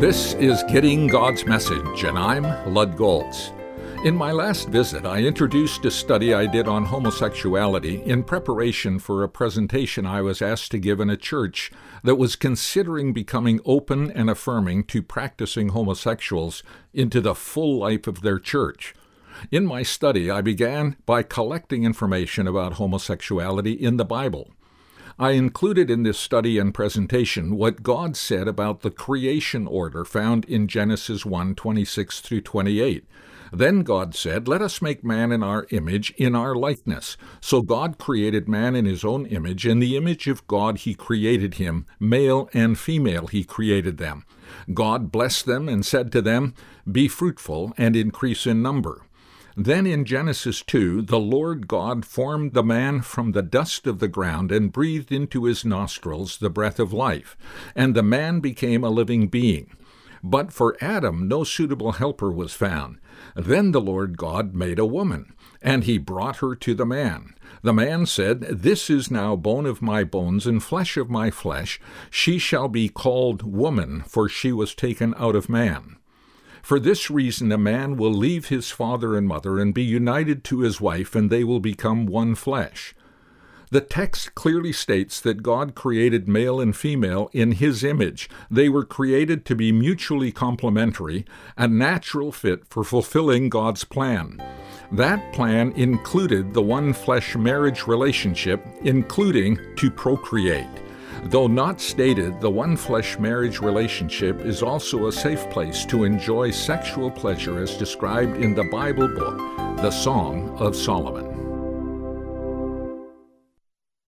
This is Getting God's Message, and I'm Lud Golz. In my last visit, I introduced a study I did on homosexuality in preparation for a presentation I was asked to give in a church that was considering becoming open and affirming to practicing homosexuals into the full life of their church. In my study, I began by collecting information about homosexuality in the Bible. I included in this study and presentation what God said about the creation order found in Genesis 1 26 through 28. Then God said, Let us make man in our image, in our likeness. So God created man in his own image. In the image of God he created him. Male and female he created them. God blessed them and said to them, Be fruitful and increase in number. Then in Genesis 2, the Lord God formed the man from the dust of the ground and breathed into his nostrils the breath of life, and the man became a living being. But for Adam no suitable helper was found. Then the Lord God made a woman, and he brought her to the man. The man said, This is now bone of my bones and flesh of my flesh. She shall be called woman, for she was taken out of man. For this reason, a man will leave his father and mother and be united to his wife, and they will become one flesh. The text clearly states that God created male and female in His image. They were created to be mutually complementary, a natural fit for fulfilling God's plan. That plan included the one flesh marriage relationship, including to procreate. Though not stated, the one flesh marriage relationship is also a safe place to enjoy sexual pleasure as described in the Bible book, the Song of Solomon.